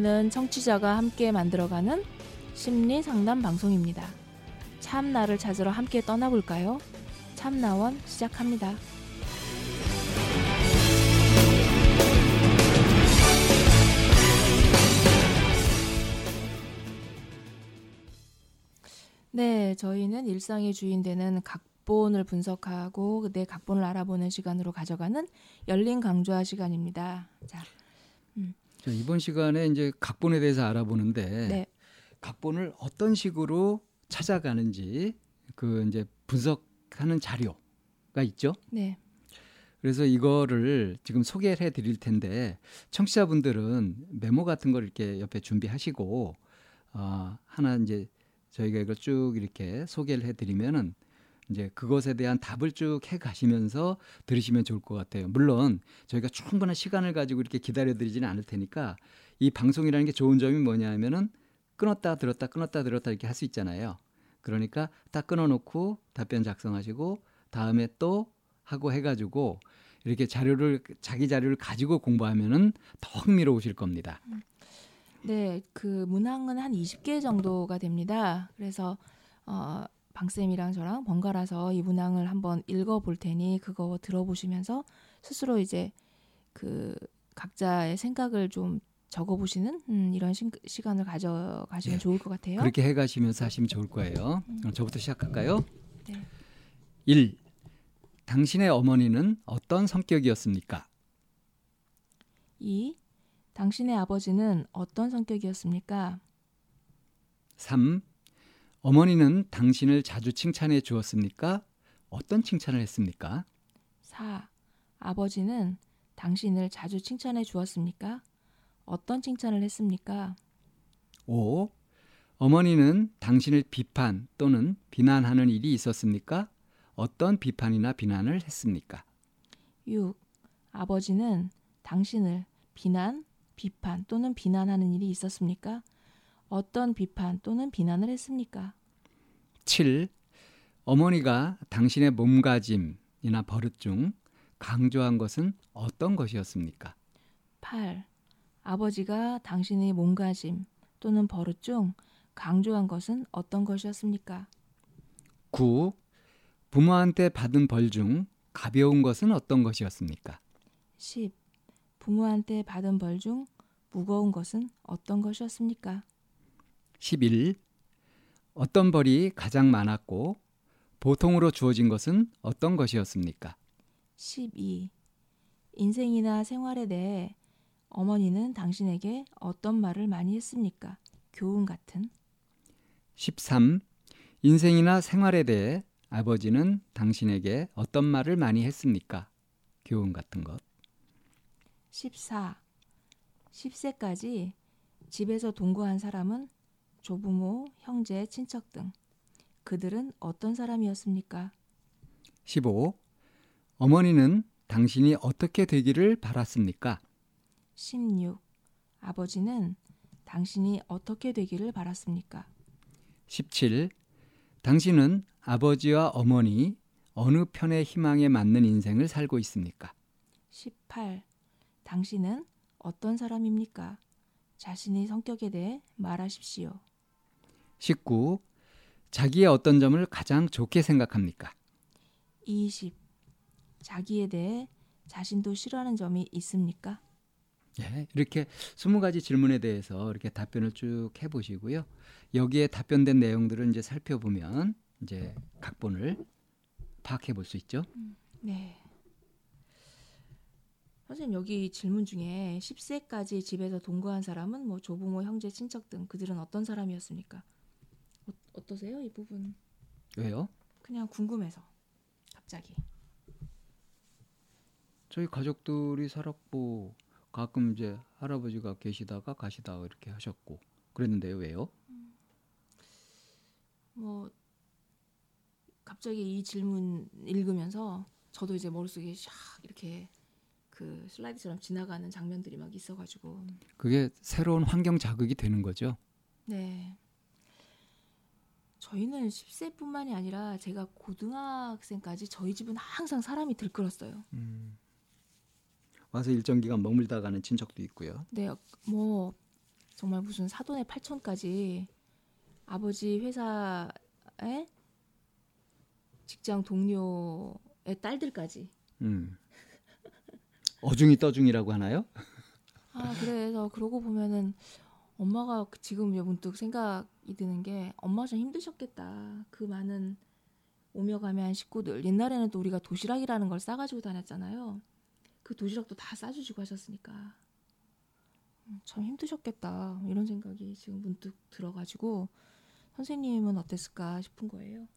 참나원은 청취자가 함께 만들어가는 심리 상담 방송입니다. 참나를 찾으러 함께 떠나볼까요? 참나원 시작합니다. 네, 저희는 일상의 주인 되는 각본을 분석하고 내 각본을 알아보는 시간으로 가져가는 열린 강좌 시간입니다. 자, 자, 이번 시간에 이제 각본에 대해서 알아보는데 네. 각본을 어떤 식으로 찾아가는지 그 이제 분석하는 자료가 있죠. 네, 그래서 이거를 지금 소개를 해 드릴 텐데 청취자분들은 메모 같은 걸 이렇게 옆에 준비하시고 어, 하나 이제 저희가 이걸 쭉 이렇게 소개를 해 드리면은 이제 그것에 대한 답을 쭉 해 가시면서 들으시면 좋을 것 같아요. 물론 저희가 충분한 시간을 가지고 이렇게 기다려 드리지는 않을 테니까 이 방송이라는 게 좋은 점이 뭐냐면은 끊었다 들었다 끊었다 들었다 이렇게 할 수 있잖아요. 그러니까 딱 끊어 놓고 답변 작성하시고 다음에 또 하고 해 가지고 이렇게 자료를 자기 자료를 가지고 공부하면은 더 흥미로우실 겁니다. 네, 그 문항은 한 20개 정도가 됩니다. 그래서 어, 방쌤이랑 저랑 번갈아서 이 문항을 한번 읽어 볼 테니 그거 들어보시면서 스스로 이제 그 각자의 생각을 좀 적어 보시는 음, 이런 시, 시간을 가져가시면 네. 좋을 것 같아요. 그렇게 해 가시면서 하시면 좋을 거예요. 그럼 저부터 시작할까요? 네. 1. 당신의 어머니는 어떤 성격이었습니까? 2. 당신의 아버지는 어떤 성격이었습니까? 3. 어머니는 당신을 자주 칭찬해 주었습니까? 어떤 칭찬을 했습니까? 4. 아버지는 당신을 자주 칭찬해 주었습니까? 어떤 칭찬을 했습니까? 5. 어머니는 당신을 비판 또는 비난하는 일이 있었습니까? 어떤 비판이나 비난을 했습니까? 6. 아버지는 당신을 비난, 비판 또는 비난하는 일이 있었습니까? 어떤 비판 또는 비난을 했습니까? 7. 어머니가 당신의 몸가짐이나 버릇 중 강조한 것은 어떤 것이었습니까? 8. 아버지가 당신의 몸가짐 또는 버릇 중 강조한 것은 어떤 것이었습니까? 9. 부모한테 받은 벌 중 가벼운 것은 어떤 것이었습니까? 10. 부모한테 받은 벌 중 무거운 것은 어떤 것이었습니까? 11. 어떤 벌이 가장 많았고 보통으로 주어진 것은 어떤 것이었습니까? 12. 인생이나 생활에 대해 어머니는 당신에게 어떤 말을 많이 했습니까? 교훈 같은. 13. 인생이나 생활에 대해 아버지는 당신에게 어떤 말을 많이 했습니까? 교훈 같은 것. 14. 10세까지 집에서 동거한 사람은 조부모, 형제, 친척 등 그들은 어떤 사람이었습니까? 15. 어머니는 당신이 어떻게 되기를 바랐습니까? 16. 아버지는 당신이 어떻게 되기를 바랐습니까? 17. 당신은 아버지와 어머니 어느 편의 희망에 맞는 인생을 살고 있습니까? 18. 당신은 어떤 사람입니까? 자신의 성격에 대해 말하십시오. 19. 자기의 어떤 점을 가장 좋게 생각합니까? 20. 자기에 대해 자신도 싫어하는 점이 있습니까? 예, 이렇게 20가지 질문에 대해서 이렇게 답변을 쭉 해보시고요. 여기에 답변된 내용들을 이제 살펴보면 이제 각본을 파악해 볼 수 있죠. 네. 선생님 여기 질문 중에 10세까지 집에서 동거한 사람은 뭐 조부모, 형제, 친척 등 그들은 어떤 사람이었습니까? 어, 어떠세요 이 부분? 왜요? 그냥 궁금해서 갑자기. 저희 가족들이 살았고 가끔 이제 할아버지가 계시다가 가시다가 이렇게 하셨고 그랬는데요. 왜요? 뭐 갑자기 이 질문 읽으면서 저도 이제 머릿속에 샥 이렇게 그 슬라이드처럼 지나가는 장면들이 막 있어가지고 그게 새로운 환경 자극이 되는 거죠. 네 저희는 10세뿐만이 아니라 제가 고등학생까지 저희 집은 항상 사람이 들끓었어요. 와서 일정 기간 머물다 가는 친척도 있고요. 네, 뭐 정말 무슨 사돈의 팔촌까지 아버지 회사에 직장 동료의 딸들까지. 음. 어중이 떠중이라고 하나요? 아 그래서 그러고 보면은 엄마가 지금 문득 생각이 드는 게 엄마가 좀 힘드셨겠다. 그 많은 오며 가며 한 식구들. 옛날에는 또 우리가 도시락이라는 걸 싸가지고 다녔잖아요. 그 도시락도 다 싸주시고 하셨으니까. 음, 참 힘드셨겠다. 이런 생각이 지금 문득 들어가지고 선생님은 어땠을까 싶은 거예요.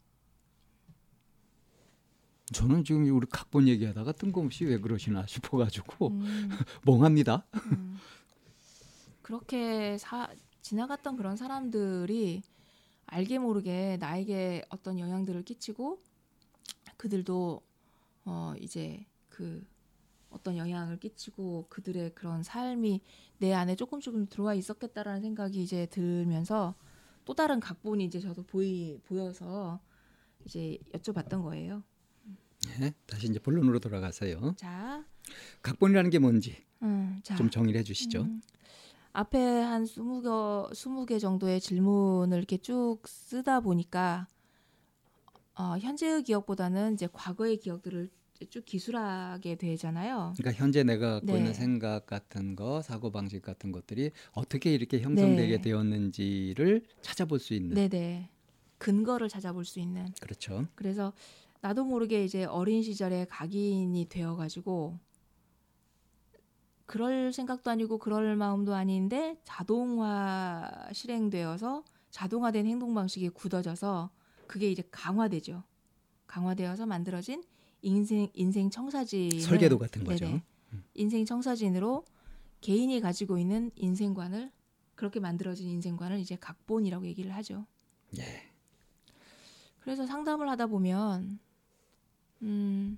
저는 지금 우리 각본 얘기하다가 뜬금없이 왜 그러시나 싶어가지고 음, 멍합니다. 음. 그렇게 사, 지나갔던 그런 사람들이 알게 모르게 나에게 어떤 영향들을 끼치고 그들도 어 이제 그 어떤 영향을 끼치고 그들의 그런 삶이 내 안에 조금 조금 들어와 있었겠다라는 생각이 이제 들면서 또 다른 각본이 이제 저도 보이 보여서 이제 여쭤봤던 거예요. 네, 다시 이제 본론으로 돌아가서요. 자, 각본이라는 게 뭔지 음, 자, 좀 정리를 해주시죠. 음, 앞에 한 20개, 20개 정도의 질문을 이렇게 쭉 쓰다 보니까 어, 현재의 기억보다는 이제 과거의 기억들을 쭉 기술하게 되잖아요. 그러니까 현재 내가 갖고 네. 있는 생각 같은 거, 사고 방식 같은 것들이 어떻게 이렇게 형성되게 네. 되었는지를 찾아볼 수 있는. 네네. 근거를 찾아볼 수 있는. 그렇죠. 그래서 나도 모르게 이제 어린 시절에 각인이 되어가지고 그럴 생각도 아니고 그럴 마음도 아닌데 자동화 실행되어서 자동화된 행동 방식이 굳어져서 그게 이제 강화되죠. 강화되어서 만들어진 인생 인생 청사진 설계도 같은 거죠. 네네. 인생 청사진으로 개인이 가지고 있는 인생관을 그렇게 만들어진 인생관을 이제 각본이라고 얘기를 하죠. 예. 그래서 상담을 하다 보면 음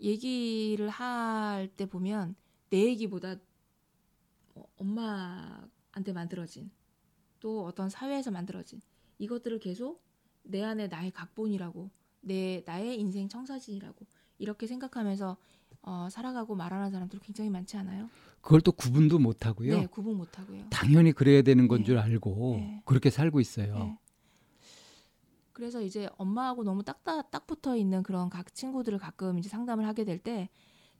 얘기를 할 때 보면 내 얘기보다 어, 엄마한테 만들어진 또 어떤 사회에서 만들어진 이것들을 계속 내 안에 나의 각본이라고 내 나의 인생 청사진이라고 이렇게 생각하면서 어, 살아가고 말하는 사람들 굉장히 많지 않아요? 그걸 또 구분도 못 하고요. 네, 구분 못 하고요. 당연히 그래야 되는 건 네. 줄 알고 네. 그렇게 살고 있어요. 네. 그래서 이제 엄마하고 너무 딱딱 딱 붙어 있는 그런 각 친구들을 가끔 이제 상담을 하게 될 때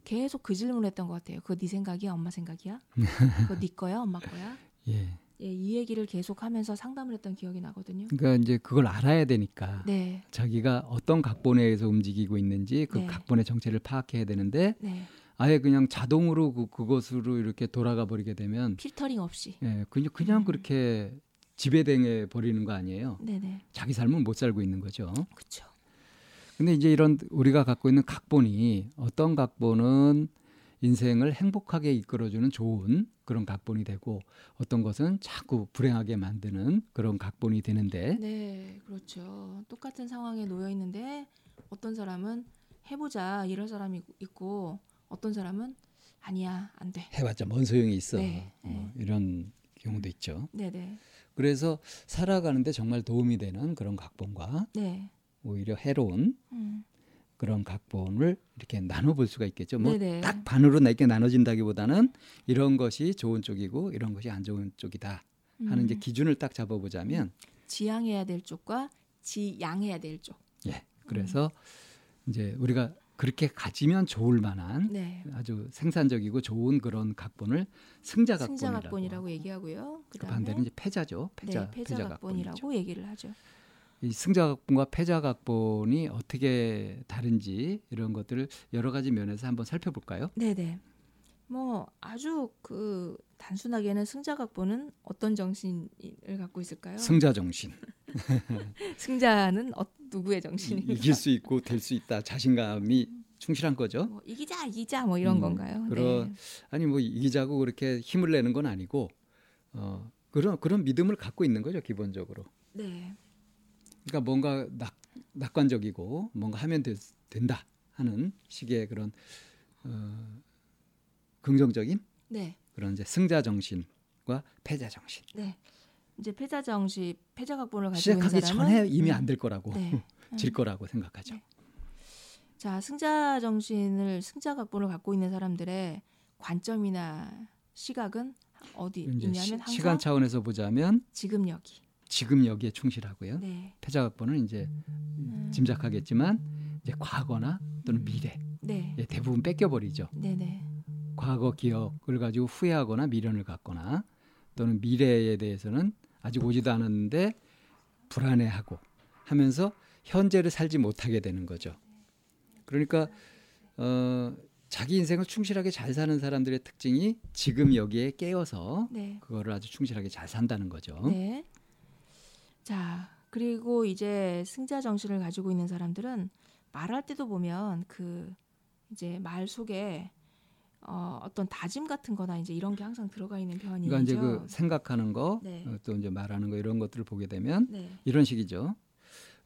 계속 그 질문을 했던 것 같아요. 그거 네 생각이야, 엄마 생각이야? 그거 네 거야, 엄마 거야? 예. 예, 이 얘기를 계속 하면서 상담을 했던 기억이 나거든요. 그러니까 이제 그걸 알아야 되니까 네, 자기가 어떤 각본에 의해서 움직이고 있는지 그 네. 각본의 정체를 파악해야 되는데 네, 아예 그냥 자동으로 그, 그것으로 이렇게 돌아가 버리게 되면 필터링 없이. 예, 그냥 그냥 음. 그렇게 지배당해 버리는 거 아니에요. 네, 네, 자기 삶은 못 살고 있는 거죠. 그렇죠. 근데 이제 이런 우리가 갖고 있는 각본이 어떤 각본은 인생을 행복하게 이끌어주는 좋은 그런 각본이 되고 어떤 것은 자꾸 불행하게 만드는 그런 각본이 되는데 네, 그렇죠. 똑같은 상황에 놓여 있는데 어떤 사람은 해보자 이럴 사람이 있고 어떤 사람은 아니야 안 돼. 해봤자 뭔 소용이 있어 네, 어, 이런 경우도 있죠. 네, 네, 그래서 살아가는데 정말 도움이 되는 그런 각본과 네. 오히려 해로운 음, 그런 각본을 이렇게 나눠볼 수가 있겠죠. 뭐. 딱 반으로 이렇게 나눠진다기보다는 이런 것이 좋은 쪽이고 이런 것이 안 좋은 쪽이다 하는 이제 음. 기준을 딱 잡아보자면 지양해야 될 쪽과 지양해야 될 쪽. 예 그래서 이제 우리가 그렇게 가지면 좋을 만한 네. 아주 생산적이고 좋은 그런 각본을 승자 각본이라고 승자 각본이라고 얘기하고요. 그 반대는 이제 패자죠. 패자 네, 패자, 각본이죠. 각본이라고 얘기를 하죠. 이 승자 각본과 패자 각본이 어떻게 다른지 이런 것들을 여러 가지 면에서 한번 살펴볼까요? 네, 네. 뭐 아주 그 단순하게는 승자 각본은 어떤 정신을 갖고 있을까요? 승자 정신. 승자는 어, 누구의 이- 정신인가? 이길 수 있고 될 수 있다 자신감이 충실한 거죠. 뭐 이기자 이기자 뭐 이런 음, 건가요? 그런- 네. 아니 뭐 이기자고 그렇게 힘을 내는 건 아니고 어, 그런 그런 믿음을 갖고 있는 거죠 기본적으로. 네. 그러니까 뭔가 낙, 낙관적이고 뭔가 하면 되- 된다 하는 식의 그런 어, 긍정적인 네. 그런 이제 승자 정신과 패자 정신. 네. 이제 패자 정신, 패자 각본을 가지고 있는 시작하기 사람은 전에 이미 음, 안될 거라고 네. 질 거라고 생각하죠. 네. 자, 승자 정신을 승자 각본을 갖고 있는 사람들의 관점이나 시각은 어디 이제 있냐면 시, 항상 시간 차원에서 보자면 지금 여기. 지금 여기에 충실하고요. 네. 패자각본은 이제 음. 짐작하겠지만 이제 과거나 또는 미래 네. 예, 대부분 뺏겨 버리죠. 네, 네. 과거 기억을 가지고 후회하거나 미련을 갖거나 또는 미래에 대해서는 아직 오지도 않았는데 불안해하고 하면서 현재를 살지 못하게 되는 거죠. 그러니까 어, 자기 인생을 충실하게 잘 사는 사람들의 특징이 지금 여기에 깨어서 네. 그거를 아주 충실하게 잘 산다는 거죠. 네. 자, 그리고 이제 승자 정신을 가지고 있는 사람들은 말할 때도 보면 그 이제 말 속에 어, 어떤 다짐 같은 거나 이제 이런 게 항상 들어가 있는 편이죠. 그러니까 이제 그 생각하는 거, 네. 어, 또 이제 말하는 거 이런 것들을 보게 되면 네. 이런 식이죠.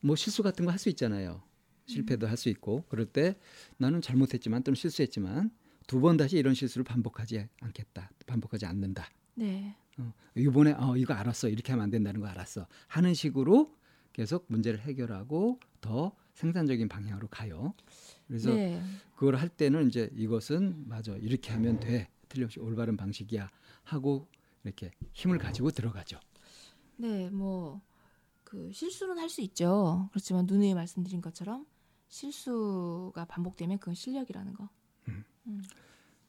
뭐 실수 같은 거 할 수 있잖아요. 실패도 할수 있고 그럴 때 나는 잘못했지만 또는 실수했지만 두 번 다시 이런 실수를 반복하지 않겠다. 반복하지 않는다. 네. 어, 이번에 어 이거 알았어. 이렇게 하면 안 된다는 거 알았어. 하는 식으로 계속 문제를 해결하고 더 생산적인 방향으로 가요. 그래서 네. 그걸 할 때는 이제 이것은 맞아. 이렇게 하면 돼. 틀림없이 올바른 방식이야. 하고 이렇게 힘을 가지고 들어가죠. 네, 뭐 그 실수는 할 수 있죠. 그렇지만 누누이 말씀드린 것처럼 실수가 반복되면 그건 실력이라는 거.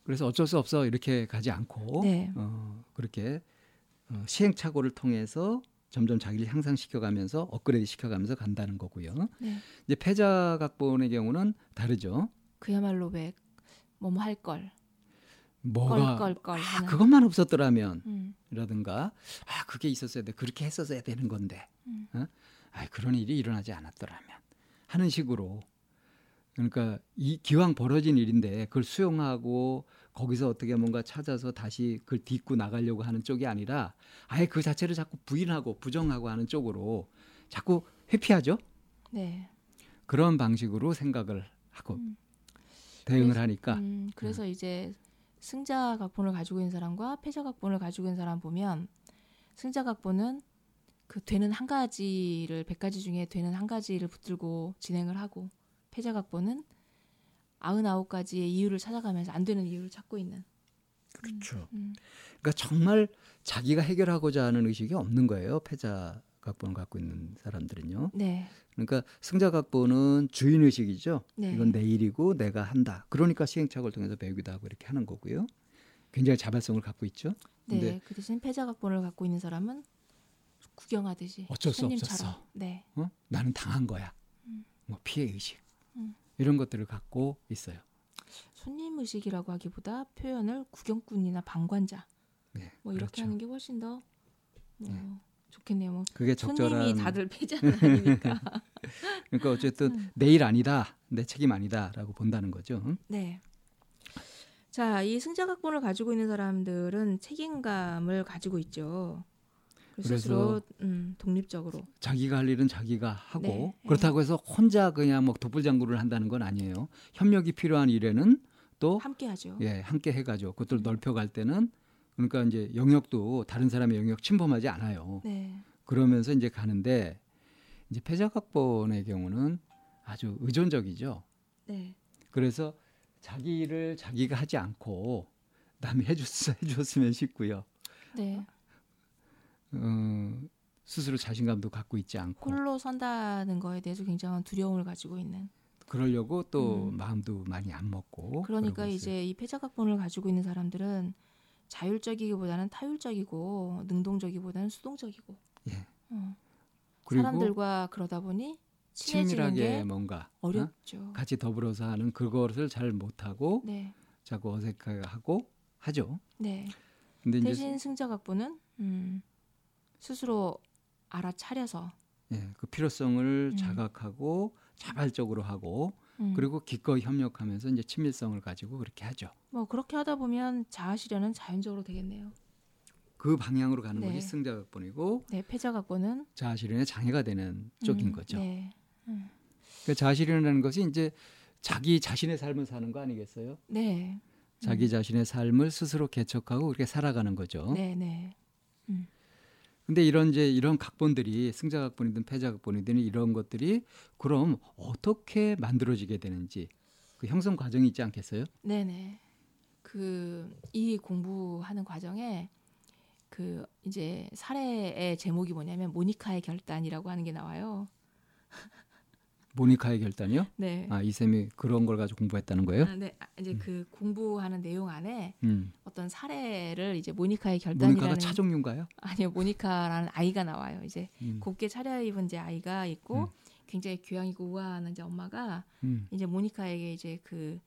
그래서 어쩔 수 없어 이렇게 가지 않고 네. 어, 그렇게 어, 시행착오를 통해서 점점 자기를 향상시켜가면서 업그레이드 시켜가면서 간다는 거고요. 네. 이제 패자 각본의 경우는 다르죠. 그야말로 왜 뭐뭐 할 걸. 뭐가 껄껄껄 아. 그것만 없었더라면 음. 이라든가 아 그게 있었어야 돼 그렇게 했었어야 되는 건데 음. 어? 아 그런 일이 일어나지 않았더라면 하는 식으로 그러니까 이 기왕 벌어진 일인데 그걸 수용하고 거기서 어떻게 뭔가 찾아서 다시 그걸 딛고 나가려고 하는 쪽이 아니라 아예 그 자체를 자꾸 부인하고 부정하고 하는 쪽으로 자꾸 회피하죠 네. 그런 방식으로 생각을 하고 음. 대응을 그래서- 하니까 음, 그래서 이제 승자 각본을 가지고 있는 사람과 패자 각본을 가지고 있는 사람 보면 승자 각본은 그 되는 한 가지를 백 가지 중에 되는 한 가지를 붙들고 진행을 하고 패자 각본은 아흔아홉 가지의 이유를 찾아가면서 안 되는 이유를 찾고 있는. 그렇죠. 음, 그러니까 정말 자기가 해결하고자 하는 의식이 없는 거예요. 패자 각본을 갖고 있는 사람들은요. 네, 그러니까 승자 각본은 주인 의식이죠. 네. 이건 내 일이고 내가 한다. 그러니까 시행착오를 통해서 배우기도 하고 이렇게 하는 거고요. 굉장히 자발성을 갖고 있죠. 네. 근데 그 대신 패자 각본을 갖고 있는 사람은 구경하듯이 어쩔 수. 없었어. 네, 어? 나는 당한 거야. 뭐 피해 의식 음. 이런 것들을 갖고 있어요. 손님 의식이라고 하기보다 표현을 구경꾼이나 방관자 네, 뭐 이렇게 그렇죠. 하는 게 훨씬 더 뭐, 네. 좋겠네요. 뭐 그게 적절한 손님이 다들 패자는 아니니까. 그러니까 어쨌든 음. 내일 아니다, 내 책임 아니다라고 본다는 거죠. 응? 네. 자, 이 승자 각본을 가지고 있는 사람들은 책임감을 가지고 있죠. 그래서 스스로 음, 독립적으로. 자기가 할 일은 자기가 하고 네. 그렇다고 해서 혼자 그냥 뭐 도불장구를 한다는 건 아니에요. 협력이 필요한 일에는 또 함께 하죠. 예, 함께 해가지고 그것들 넓혀갈 때는 그러니까 이제 영역도 다른 사람의 영역 침범하지 않아요. 네. 그러면서 이제 가는데 이제 패자각본의 경우는 아주 의존적이죠. 네. 그래서 자기 일을 자기가 하지 않고 남이 해줬, 해줬으면 싶고요. 네. 어, 스스로 자신감도 갖고 있지 않고 홀로 선다는 거에 대해서 굉장한 두려움을 가지고 있는. 그러려고 또 음. 마음도 많이 안 먹고 그러니까. 이제 이 패자 각본을 가지고 있는 사람들은 자율적이기보다는 타율적이고 능동적이보다는 수동적이고 예. 어, 그리고 사람들과 그러다 보니 친밀하게 게 뭔가 어? 어렵죠. 같이 더불어서 하는 그것을 잘 못하고 네. 자꾸 어색하고 하죠. 네. 근데 대신 승자 각본은 음, 스스로 알아차려서 예, 그 필요성을 음. 자각하고 자발적으로 하고 음, 그리고 기꺼이 협력하면서 이제 친밀성을 가지고 그렇게 하죠. 뭐 그렇게 하다 보면 자아 실현은 자연적으로 되겠네요. 그 방향으로 가는 네. 것이 승자각본이고 네, 패자 각본은 자아실현에 장애가 되는 쪽인 음, 거죠. 네. 그러니까 자아실현이라는 것이 이제 자기 자신의 삶을 사는 거 아니겠어요? 네. 자기 음. 자신의 삶을 스스로 개척하고 그렇게 살아가는 거죠. 네, 네. 근데 이런 이제 이런 각본들이 승자 각본이든 패자 각본이든 이런 것들이 그럼 어떻게 만들어지게 되는지 그 형성 과정이 있지 않겠어요? 네, 네. 그 이 공부하는 과정에 그 이제 사례의 제목이 뭐냐면 모니카의 결단이라고 하는 게 나와요. 모니카의 결단이요? 네. 아 이쌤이 그런 걸 가지고 공부했다는 거예요? 아, 네. 아, 이제 그 공부하는 내용 안에 음. 어떤 사례를 이제 모니카의 결단이라는 모니카가 차종류인가요? 아니요 모니카라는 아이가 나와요. 이제 음. 곱게 차려입은 이제 아이가 있고 음. 굉장히 교양이고 우아한 이제 엄마가 음. 이제 모니카에게 이제 그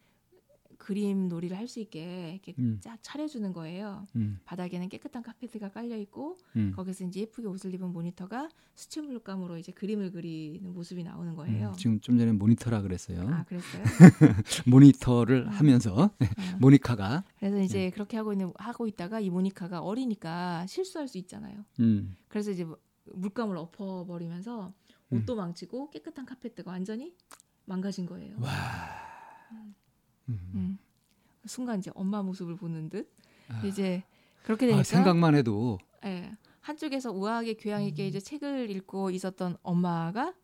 그림 놀이를 할 수 있게 이렇게 음. 쫙 차려주는 거예요. 음. 바닥에는 깨끗한 카페트가 깔려 있고 음. 거기서 이제 예쁘게 옷을 입은 모니터가 수채 물감으로 이제 그림을 그리는 모습이 나오는 거예요. 음. 지금 좀 전에 모니터라 그랬어요. 아 그랬어요? 모니터를 음. 하면서 아. 모니카가 그래서 이제 네. 그렇게 하고 있는 하고 있다가 이 모니카가 어리니까 실수할 수 있잖아요. 음. 그래서 이제 뭐 물감을 엎어버리면서 음. 옷도 망치고 깨끗한 카페트가 완전히 망가진 거예요. 와. 음. 음. 순간 이제 엄마 모습을 보는 듯 아. 이제 그렇게 되니까 아, 생각만 해도 예, 한쪽에서 우아하게 교양 음. 있게 이제 책을 읽고 있었던 엄마가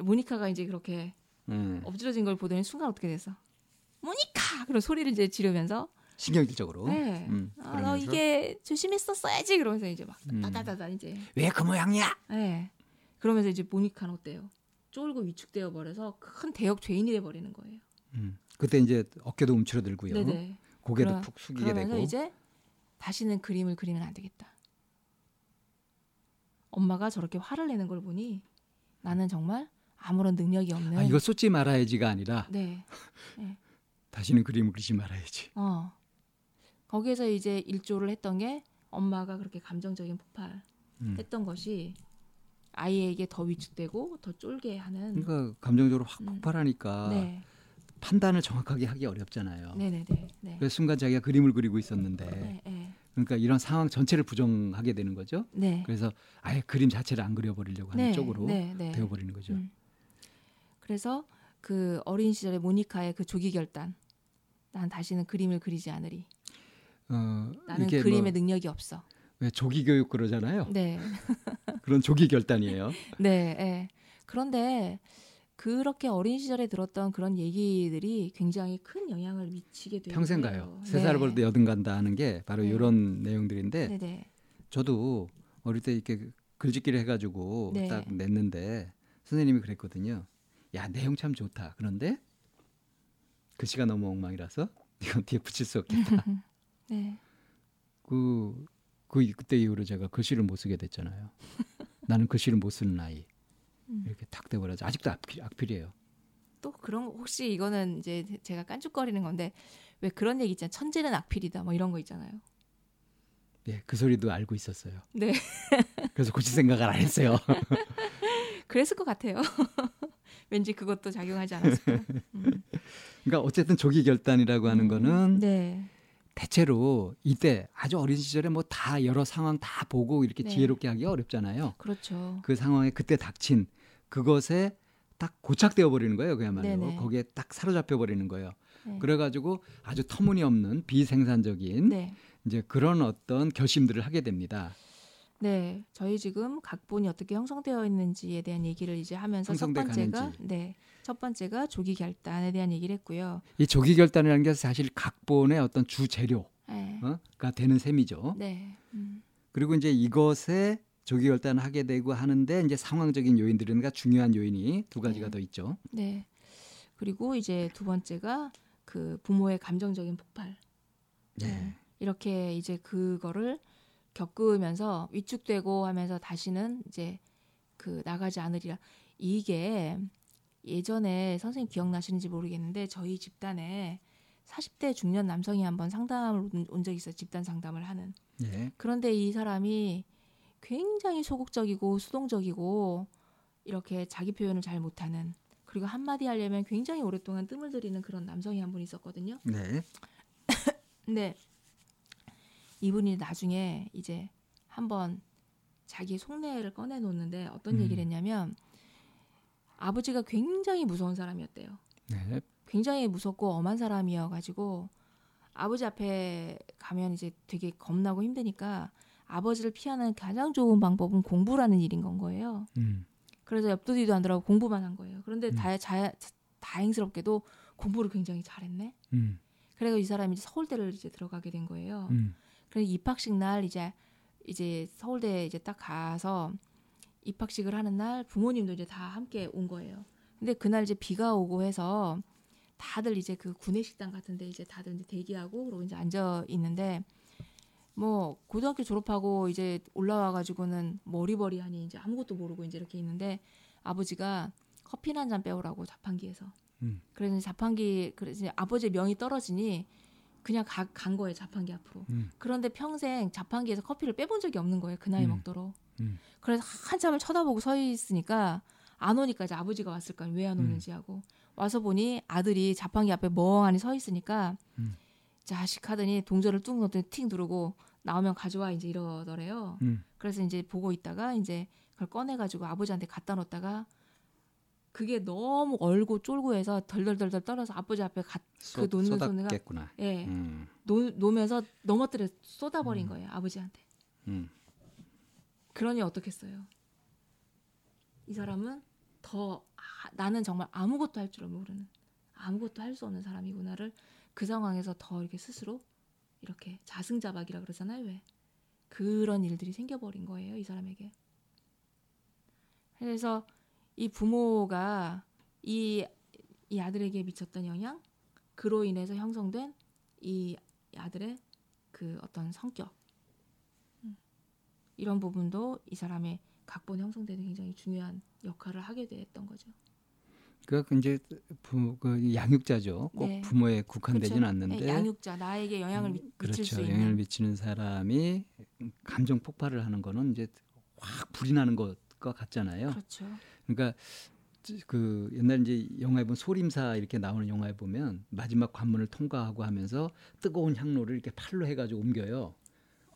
모니카가 이제 그렇게 음. 엎질러진 걸 보더니 순간 어떻게 됐어? 모니카! 그런 소리를 이제 지르면서 신경질적으로. 네. 음. 아, 너 이게 조심했었어야지 그러면서 이제 막 음. 따다다다 이제 왜 그 모양이야? 예. 그러면서 이제 모니카는 어때요? 쫄고 위축되어 버려서 큰 대역 죄인이 돼 버리는 거예요. 음. 그때 이제 어깨도 움츠러들고요. 네네. 고개도 그러- 푹 숙이게 되고. 이제 다시는 그림을 그리면 안 되겠다. 엄마가 저렇게 화를 내는 걸 보니 나는 정말 아무런 능력이 없는 아, 이거 쏟지 말아야지가 아니라 네. 다시는 그림을 그리지 말아야지. 어. 거기에서 이제 일조를 했던 게 엄마가 그렇게 감정적인 폭발했던 음. 것이 아이에게 더 위축되고 더 쫄게 하는 그러니까 감정적으로 확 음. 폭발하니까 네. 판단을 정확하게 하기 어렵잖아요. 네, 네, 네. 네. 그래서 순간 자기가 그림을 그리고 있었는데 네, 네. 그러니까 이런 상황 전체를 부정하게 되는 거죠. 네. 그래서 아예 그림 자체를 안 그려버리려고 하는 네, 쪽으로 네, 네. 되어버리는 거죠. 음. 그래서 그 어린 시절의 모니카의 그 조기 결단. 난 다시는 그림을 그리지 않으리. 어, 나는 이게 그림에 뭐 능력이 없어. 왜 조기 교육 그러잖아요. 네. 그런 조기 결단이에요. 네. 네. 그런데 그렇게 어린 시절에 들었던 그런 얘기들이 굉장히 큰 영향을 미치게 돼요. 평생 가요. 세 살을 벌때 여든 간다 하는 게 바로 네. 이런 내용들인데 네, 네. 저도 어릴 때 이렇게 글짓기를 해가지고 네. 딱 냈는데 선생님이 그랬거든요. 야 내용 참 좋다. 그런데 글씨가 너무 엉망이라서 이건 뒤에 붙일 수 없겠다. 네. 그, 그 그때 이후로 제가 글씨를 못 쓰게 됐잖아요. 나는 글씨를 못 쓰는 아이 음. 이렇게 탁 돼버려서 아직도 악필, 악필이에요. 또 그런 거 혹시 이거는 이제 제가 깐죽거리는 건데 왜 그런 얘기 있잖아요. 천재는 악필이다. 뭐 이런 거 있잖아요. 네, 그 소리도 알고 있었어요. 네. 그래서 고칠 생각을 안 했어요. 그랬을 것 같아요. 왠지 그것도 작용하지 않았을까. 음. 그러니까 어쨌든 조기 결단이라고 하는 음, 거는 네. 대체로 이때 아주 어린 시절에 뭐 다 여러 상황 다 보고 이렇게 네. 지혜롭게 하기가 어렵잖아요. 그렇죠. 그 상황에 그때 닥친 그것에 딱 고착되어 버리는 거예요. 그야말로 네네. 거기에 딱 사로잡혀 버리는 거예요. 네. 그래가지고 아주 터무니없는 비생산적인 네. 이제 그런 어떤 결심들을 하게 됩니다. 네. 저희 지금 각본이 어떻게 형성되어 있는지에 대한 얘기를 이제 하면서 첫 번째가 가는지. 네. 첫 번째가 조기 결단에 대한 얘기를 했고요. 이 조기 결단이라는 게 사실 각본의 어떤 주 재료가 네. 되는 셈이죠. 네. 음. 그리고 이제 이것에 조기 결단을 하게 되고 하는데 이제 상황적인 요인들인가 중요한 요인이 두 가지가 네. 더 있죠. 네. 그리고 이제 두 번째가 그 부모의 감정적인 폭발. 네. 이렇게 이제 그거를 겪으면서 위축되고 하면서 다시는 이제 그 나가지 않으리라. 이게 예전에 선생님 기억나시는지 모르겠는데 저희 집단에 40대 중년 남성이 한번 상담을 온- 온 적이 있어요. 집단 상담을 하는. 예. 그런데 이 사람이 굉장히 소극적이고 수동적이고 이렇게 자기 표현을 잘 못하는 그리고 한마디 하려면 굉장히 오랫동안 뜸을 들이는 그런 남성이 한 분 있었거든요. 네. 근데 이분이 나중에 이제 한번 자기 속내를 꺼내 놓는데 어떤 음. 얘기를 했냐면 아버지가 굉장히 무서운 사람이었대요. 네. 굉장히 무섭고 엄한 사람이어가지고 아버지 앞에 가면 이제 되게 겁나고 힘드니까 아버지를 피하는 가장 좋은 방법은 공부라는 일인 건 거예요. 음. 그래서 옆도 뒤도 안 돌아보고 공부만 한 거예요. 그런데 음. 다, 자, 다행스럽게도 공부를 굉장히 잘했네. 음. 그래서 이 사람이 이제 서울대를 이제 들어가게 된 거예요. 음. 그래서 입학식 날 이제 이제 서울대 이제 딱 가서 입학식을 하는 날 부모님도 이제 다 함께 온 거예요. 근데 그날 이제 비가 오고 해서 다들 이제 그 구내식당 같은데 이제 다들 이제 대기하고 그리고 이제 앉아 있는데 뭐 고등학교 졸업하고 이제 올라와 가지고는 머리버리하니 이제 아무것도 모르고 이제 이렇게 있는데 아버지가 커피 한 잔 빼오라고 자판기에서 음. 그래서 자판기 그래서 아버지의 명이 떨어지니 그냥 가, 간 거예요 자판기 앞으로 음. 그런데 평생 자판기에서 커피를 빼본 적이 없는 거예요 그 나이 음. 먹도록 음. 그래서 한참을 쳐다보고 서 있으니까 안 오니까 이제 아버지가 왔을까 왜안 음. 오는지 하고 와서 보니 아들이 자판기 앞에 멍하니 서 있으니까 음. 자식 하더니 동전을 뚝 넣더니 틱 누르고 나오면 가져와 이제 이러더래요. 음. 그래서 이제 보고 있다가 이제 그걸 꺼내 가지고 아버지한테 갖다 놓다가 그게 너무 얼고 쫄고 해서 덜덜덜덜 떨어서 아버지 앞에 가, 쏟- 그 놓는 쏟았겠구나. 예, 음. 놓, 놓으면서 넘어뜨려 쏟아버린 음. 거예요 아버지한테. 음. 그러니 어떻겠어요? 이 사람은 더 아, 나는 정말 아무것도 할 줄 모르는 아무것도 할 수 없는 사람이구나를 그 상황에서 더 이렇게 스스로 이렇게 자승자박이라 그러잖아요 왜 그런 일들이 생겨버린 거예요 이 사람에게 그래서 이 부모가 이, 이 아들에게 미쳤던 영향 그로 인해서 형성된 이 아들의 그 어떤 성격 음. 이런 부분도 이 사람의 각본 형성되는 굉장히 중요한 역할을 하게 됐던 거죠. 그 이제 부, 그 양육자죠. 꼭 네. 부모에 국한되지는 그렇죠? 않는데 네, 양육자 나에게 영향을 미, 그렇죠. 미칠 수 영향을 있는 미치는 사람이 감정 폭발을 하는 거는 이제 확 불이 나는 것과 같잖아요. 그렇죠. 그러니까 그 옛날 이제 영화에 보면 소림사 이렇게 나오는 영화에 보면 마지막 관문을 통과하고 하면서 뜨거운 향로를 이렇게 팔로 해가지고 옮겨요.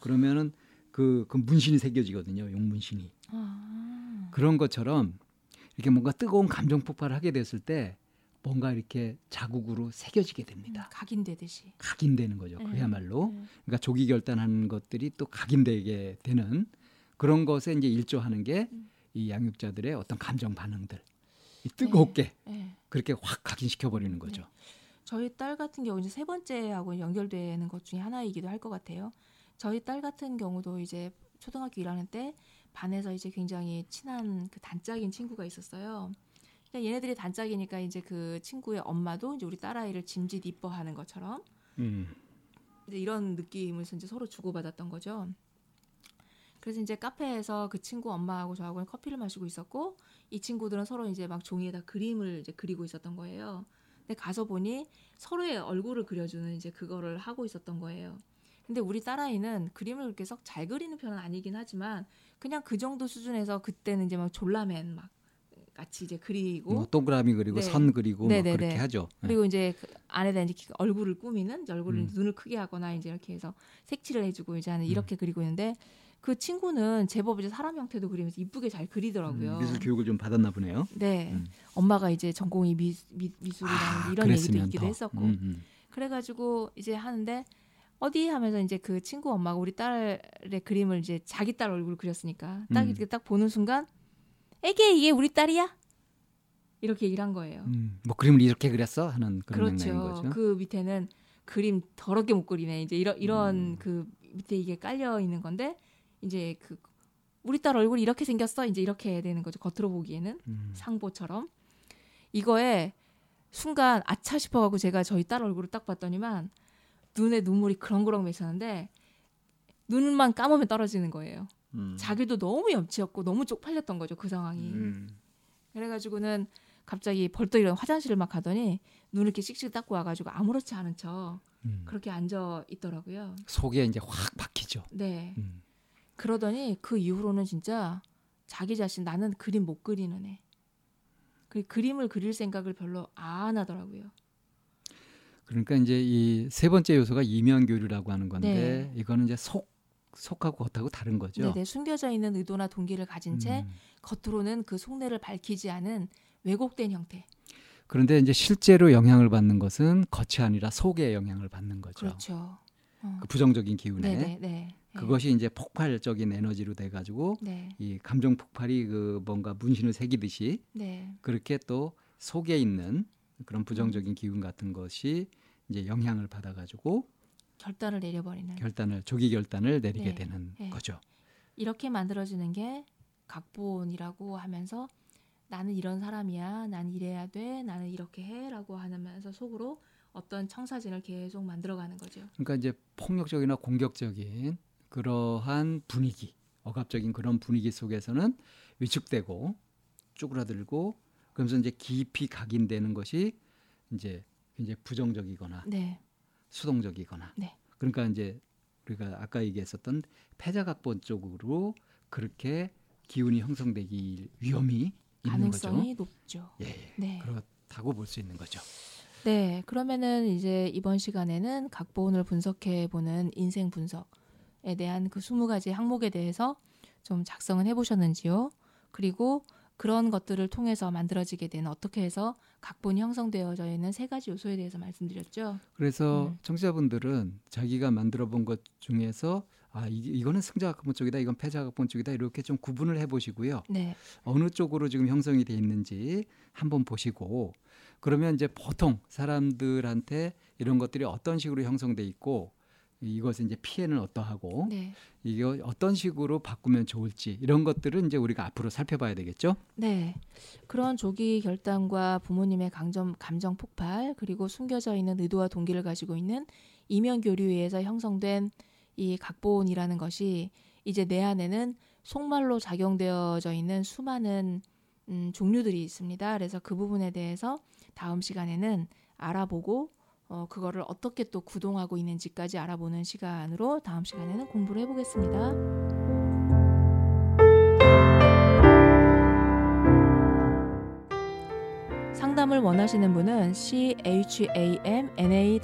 그러면은 그, 그 문신이 새겨지거든요. 용문신이. 아, 그런 것처럼 이렇게 뭔가 뜨거운 감정 폭발을 하게 됐을 때 뭔가 이렇게 자국으로 새겨지게 됩니다. 각인되듯이. 각인되는 거죠. 네. 그야말로. 네. 그러니까 조기 결단하는 것들이 또 각인되게 되는 그런 것에 이제 일조하는 게이 음. 양육자들의 어떤 감정 반응들. 이 뜨겁게 네. 그렇게 확 각인시켜 버리는 거죠. 저희 딸 같은 경우 이제 세 번째하고 연결되는 것 중에 하나이기도 할 것 같아요. 저희 딸 같은 경우도 이제 초등학교 1학년 때 반에서 이제 굉장히 친한 그 단짝인 친구가 있었어요. 얘네들이 단짝이니까 이제 그 친구의 엄마도 이제 우리 딸아이를 짐짓 이뻐하는 것처럼 음. 이제 이런 느낌을 이제 서로 주고받았던 거죠. 그래서 이제 카페에서 그 친구 엄마하고 저하고는 커피를 마시고 있었고 이 친구들은 서로 이제 막 종이에다 그림을 이제 그리고 있었던 거예요. 근데 가서 보니 서로의 얼굴을 그려주는 이제 그거를 하고 있었던 거예요. 근데 우리 딸아이는 그림을 그렇게 썩 잘 그리는 편은 아니긴 하지만 그냥 그 정도 수준에서 그때는 이제 막 졸라맨 막 같이 이제 그리고 뭐 동그라미 그리고 네. 선 그리고. 그렇게 하죠. 네. 그리고 이제 그 안에다 이제 얼굴을 꾸미는 얼굴을 음. 눈을 크게 하거나 이제 이렇게 해서 색칠을 해주고 이제 하는 이렇게 그리고 있는데 그 친구는 제법 이제 사람 형태도 그리면서 이쁘게 잘 그리더라고요. 음, 미술 교육을 좀 받았나 보네요. 네, 음. 엄마가 이제 전공이 미, 미, 미술이라는 아, 이런 얘기도 있기도 더. 했었고 음, 음. 그래가지고 이제 하는데 어디 하면서 이제 그 친구 엄마가 우리 딸의 그림을 이제 자기 딸 얼굴 그렸으니까 딱 음. 이렇게 딱 보는 순간 애게 이게 우리 딸이야 이렇게 얘기를 한 거예요. 음, 뭐 그림을 이렇게 그렸어 하는 그런 그렇죠. 거죠. 그 밑에는 그림 더럽게 못 그리네. 이제 이런 이런 음. 그 밑에 이게 깔려 있는 건데 이제 그 우리 딸 얼굴이 이렇게 생겼어. 이제 이렇게 되는 거죠. 겉으로 보기에는 음. 상보처럼 이거에 순간 아차 싶어가고 제가 저희 딸 얼굴을 딱 봤더니만 눈에 눈물이 그렁그렁 맺혔는데 눈만 감으면 떨어지는 거예요. 음. 자기도 너무 염치였고 너무 쪽팔렸던 거죠. 그 상황이. 음. 그래가지고는 갑자기 벌떡 일어나 화장실을 막 가더니 눈을 이렇게 씩씩 닦고 와가지고 아무렇지 않은 척 음. 그렇게 앉아 있더라고요. 속에 이제 확 박히죠. 네. 음. 그러더니 그 이후로는 진짜 자기 자신 나는 그림 못 그리는 애. 그 그림을 그릴 생각을 별로 안 하더라고요. 그러니까 이제 이 세 번째 요소가 이면 교류라고 하는 건데 네. 이거는 이제 속 속하고 겉하고 다른 거죠. 네네 숨겨져 있는 의도나 동기를 가진 채 음. 겉으로는 그 속내를 밝히지 않은 왜곡된 형태. 그런데 이제 실제로 영향을 받는 것은 겉이 아니라 속에 영향을 받는 거죠. 그렇죠. 어. 그 부정적인 기운에 네네 네. 그것이 이제 폭발적인 에너지로 돼 가지고 네. 이 감정 폭발이 그 뭔가 문신을 새기듯이 네. 그렇게 또 속에 있는 그런 부정적인 기운 같은 것이 이제 영향을 받아 가지고 결단을 내려버리는. 결단을 조기 결단을 내리게 네. 되는 네. 거죠. 이렇게 만들어지는 게 각본이라고 하면서 나는 이런 사람이야. 난 이래야 돼. 나는 이렇게 해라고 하면서 속으로 어떤 청사진을 계속 만들어가는 거죠. 그러니까 이제 폭력적이나 공격적인 그러한 분위기, 억압적인 그런 분위기 속에서는 위축되고 쪼그라들고 그러면서 이제 깊이 각인되는 것이 이제 이제 부정적이거나 네. 수동적이거나 네. 그러니까 이제 우리가 아까 얘기했었던 패자각본 쪽으로 그렇게 기운이 형성되기 위험이 있는 가능성이 거죠. 높죠. 예, 예. 네. 그렇다고 볼 수 있는 거죠. 네. 그러면은 이제 이번 시간에는 각본을 분석해 보는 인생 분석에 대한 그 20가지 항목에 대해서 좀 작성을 해 보셨는지요? 그리고 그런 것들을 통해서 만들어지게 되는 어떻게 해서 각본이 형성되어져 있는 세 가지 요소에 대해서 말씀드렸죠. 그래서 음. 청취자분들은 자기가 만들어 본 것 중에서 아 이, 이거는 승자 각본 쪽이다 이건 패자 각본 쪽이다 이렇게 좀 구분을 해보시고요 네. 어느 쪽으로 지금 형성이 돼 있는지 한번 보시고 그러면 이제 보통 사람들한테 이런 것들이 어떤 식으로 형성돼 있고 이것은 이제 피해는 어떠하고 네. 이게 어떤 식으로 바꾸면 좋을지 이런 것들은 이제 우리가 앞으로 살펴봐야 되겠죠. 네. 그런 조기 결단과 부모님의 강점, 감정 폭발, 그리고 숨겨져 있는 의도와 동기를 가지고 있는 이면 교류에 의해서 형성된 이 각본이라는 것이 이제 내 안에는 속말로 작용되어져 있는 수많은 음, 종류들이 있습니다. 그래서 그 부분에 대해서 다음 시간에는 알아보고 어, 그거를 어떻게 또 구동하고 있는지까지 알아보는 시간으로 다음 시간에는 공부를 해보겠습니다. 상담을 원하시는 분은 c h a m n a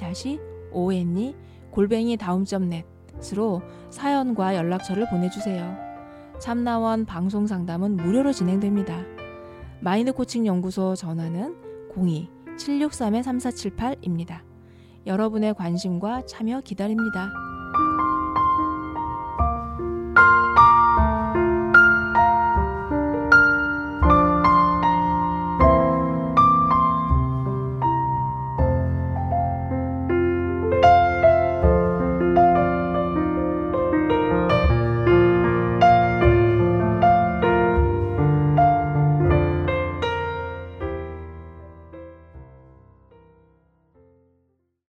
o n e 골뱅이 다음점 넷으로 사연과 연락처를 보내주세요. 참나원 방송 상담은 무료로 진행됩니다. 마인드 코칭 연구소 전화는 02-763-3478입니다. 여러분의 관심과 참여 기다립니다.